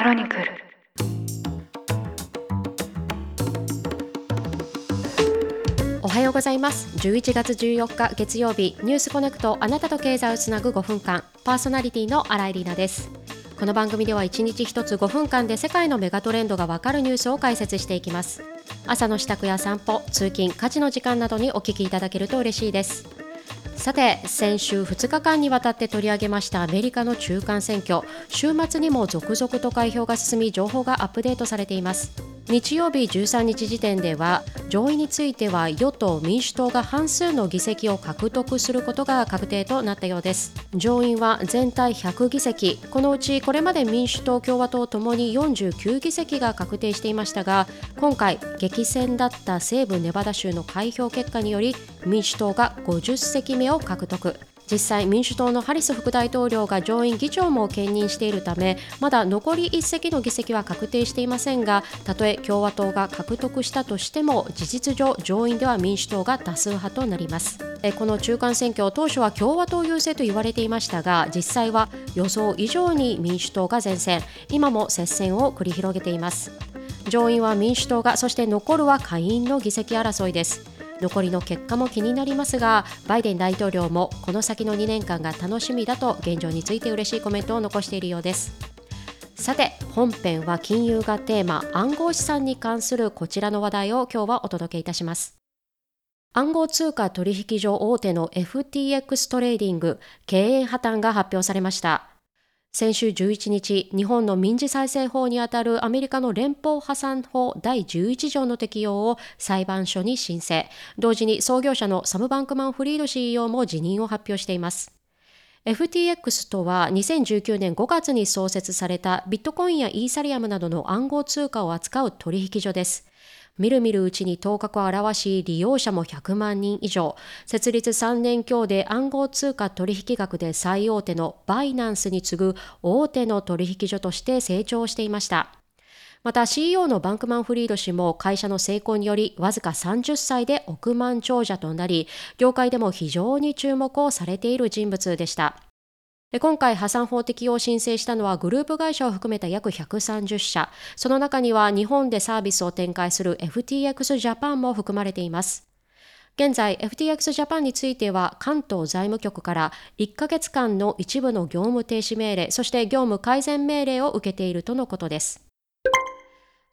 クロニクル。おはようございます。11月14日月曜日ニュースコネクトあなたと経済をつなぐ5分間パーソナリティの新井里奈です。この番組では1日1つ5分間で世界のメガトレンドがわかるニュースを解説していきます。朝の支度や散歩通勤家事の時間などにお聞きいただけると嬉しいです。さて先週2日間にわたって取り上げましたアメリカの中間選挙。週末にも続々と開票が進み情報がアップデートされています。日曜日13日時点では上院については与党・民主党が半数の議席を獲得することが確定となったようです。上院は全体100議席。このうちこれまで民主党・共和党ともに49議席が確定していましたが今回激戦だった西部ネバダ州の開票結果により民主党が50席目を獲得。実際民主党のハリス副大統領が上院議長も兼任しているためまだ残り1席の議席は確定していませんがたとえ共和党が獲得したとしても事実上上院では民主党が多数派となります。この中間選挙当初は共和党優勢と言われていましたが実際は予想以上に民主党が前線今も接戦を繰り広げています。上院は民主党がそして残るは下院の議席争いです。残りの結果も気になりますがバイデン大統領もこの先の2年間が楽しみだと現状について嬉しいコメントを残しているようです。さて本編は金融がテーマ暗号資産に関するこちらの話題を今日はお届けいたします。暗号通貨取引所大手の FTX トレーディング経営破綻が発表されました。先週11日、日本の民事再生法にあたるアメリカの連邦破産法第11条の適用を裁判所に申請。同時に創業者のサム・バンクマン・フリード CEO も辞任を発表しています。FTX とは2019年5月に創設されたビットコインやイーサリアムなどの暗号通貨を扱う取引所です。みるみるうちに頭角を現し、利用者も100万人以上、設立3年強で暗号通貨取引額で最大手のバイナンスに次ぐ大手の取引所として成長していました。また CEO のバンクマン・フリード氏も会社の成功によりわずか30歳で億万長者となり、業界でも非常に注目をされている人物でした。今回破産法適用を申請したのはグループ会社を含めた約130社。その中には日本でサービスを展開する FTX ジャパンも含まれています。現在 FTX ジャパンについては関東財務局から1ヶ月間の一部の業務停止命令、そして業務改善命令を受けているとのことです。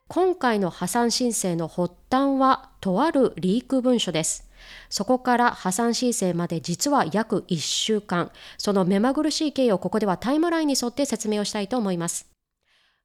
今回の破産申請の発端はとあるリーク文書です。そこから破産申請まで実は約1週間。その目まぐるしい経緯をここではタイムラインに沿って説明をしたいと思います。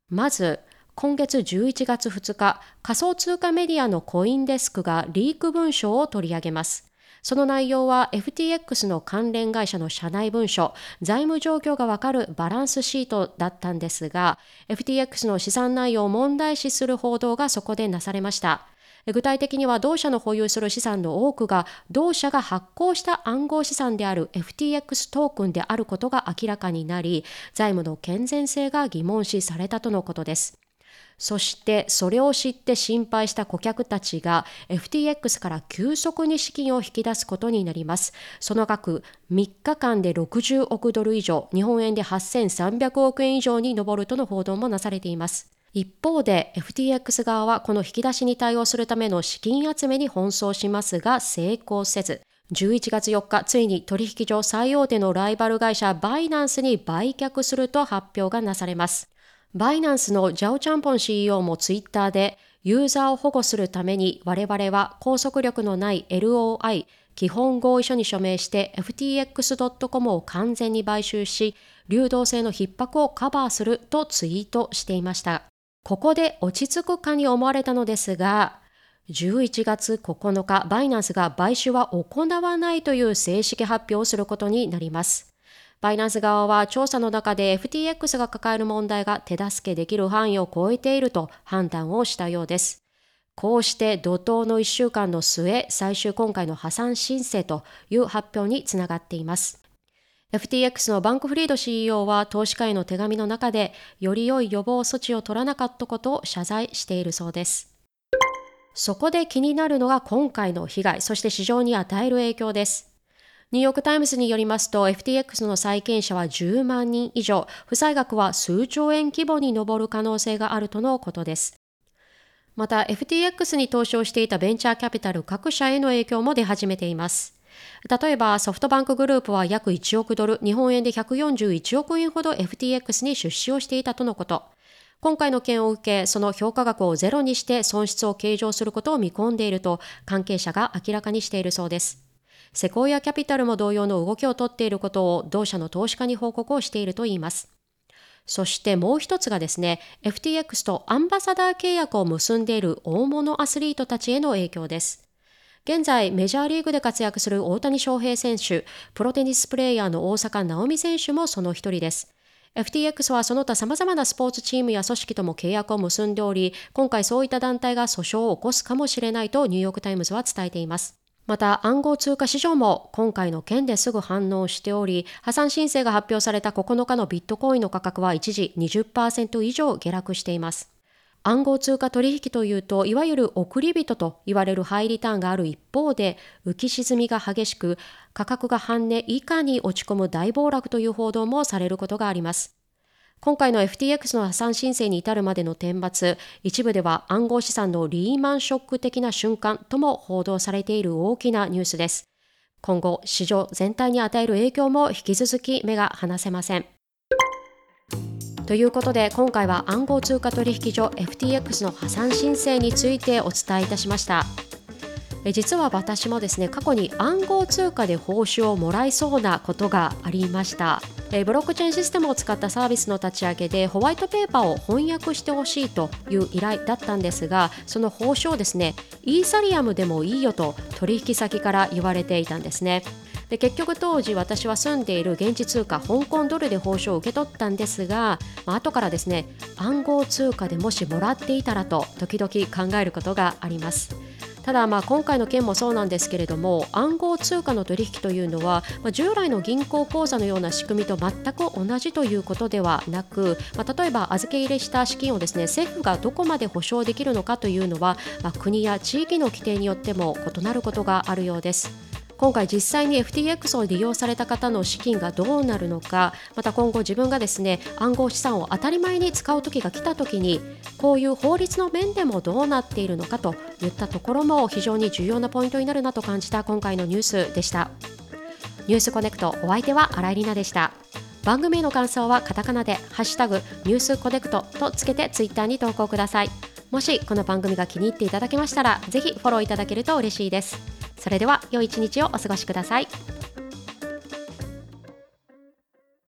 まず、今月11月2日、仮想通貨メディアのコインデスクがリーク文書を取り上げます。その内容は FTX の関連会社の社内文書、財務状況がわかるバランスシートだったんですが、FTX の資産内容を問題視する報道がそこでなされました。具体的には同社の保有する資産の多くが同社が発行した暗号資産である FTX トークンであることが明らかになり財務の健全性が疑問視されたとのことです。そしてそれを知って心配した顧客たちが FTX から急速に資金を引き出すことになります。その額3日間で60億ドル以上、日本円で8300億円以上に上るとの報道もなされています。一方で FTX 側はこの引き出しに対応するための資金集めに奔走しますが成功せず、11月4日、ついに取引所最大手のライバル会社バイナンスに売却すると発表がなされます。バイナンスのジャオ・チャンポン CEO もツイッターで、ユーザーを保護するために我々は拘束力のない LOI 基本合意書に署名して FTX.com を完全に買収し、流動性の逼迫をカバーするとツイートしていました。ここで落ち着くかに思われたのですが、11月9日、バイナンスが買収は行わないという正式発表をすることになります。バイナンス側は調査の中で FTX が抱える問題が手助けできる範囲を超えていると判断をしたようです。こうして怒涛の1週間の末、最終今回の破産申請という発表につながっています。FTX のバンクフリード CEO は投資家への手紙の中で、より良い予防措置を取らなかったことを謝罪しているそうです。そこで気になるのが今回の被害、そして市場に与える影響です。ニューヨークタイムズによりますと FTX の債権者は10万人以上、負債額は数兆円規模に上る可能性があるとのことです。また FTX に投資をしていたベンチャーキャピタル各社への影響も出始めています。例えばソフトバンクグループは約1億ドル、日本円で141億円ほど FTX に出資をしていたとのこと。今回の件を受け、その評価額をゼロにして損失を計上することを見込んでいると関係者が明らかにしているそうです。セコイアキャピタルも同様の動きをとっていることを同社の投資家に報告をしているといいます。そしてもう一つがですね、FTX とアンバサダー契約を結んでいる大物アスリートたちへの影響です。現在、メジャーリーグで活躍する大谷翔平選手、プロテニスプレーヤーの大坂なおみ選手もその一人です。FTX はその他様々なスポーツチームや組織とも契約を結んでおり、今回そういった団体が訴訟を起こすかもしれないとニューヨークタイムズは伝えています。また暗号通貨市場も今回の件ですぐ反応しており、破産申請が発表された9日のビットコインの価格は一時20%以上下落しています。暗号通貨取引というと、いわゆる送り人と言われるハイリターンがある一方で、浮き沈みが激しく、価格が半値以下に落ち込む大暴落という報道もされることがあります。今回の FTX の破産申請に至るまでの天罰、一部では暗号資産のリーマンショック的な瞬間とも報道されている大きなニュースです。今後、市場全体に与える影響も引き続き目が離せません。ということで今回は暗号通貨取引所 FTX の破産申請についてお伝えいたしました。実は私もですね過去に暗号通貨で報酬をもらいそうなことがありましたブロックチェーンシステムを使ったサービスの立ち上げでホワイトペーパーを翻訳してほしいという依頼だったんですがその報酬をですねイーサリアムでもいいよと取引先から言われていたんですねで結局当時私は住んでいる現地通貨香港ドルで報酬を受け取ったんですが、まあ、後からですね暗号通貨でもしもらっていたらと時々考えることがありますただまあ今回の件もそうなんですけれども暗号通貨の取引というのは、まあ、従来の銀行口座のような仕組みと全く同じということではなく、まあ、例えば預け入れした資金をですね政府がどこまで保証できるのかというのは、まあ、国や地域の規定によっても異なることがあるようです。今回実際に FTX を利用された方の資金がどうなるのかまた今後自分がですね暗号資産を当たり前に使う時が来た時にこういう法律の面でもどうなっているのかといったところも非常に重要なポイントになるなと感じた今回のニュースでした。ニュースコネクトお相手は新井里奈でした。番組への感想はカタカナで「ハッシュタグニュースコネクト」とつけてツイッターに投稿ください。もしこの番組が気に入っていただけましたらぜひフォローいただけると嬉しいです。それでは良い一日をお過ごしください。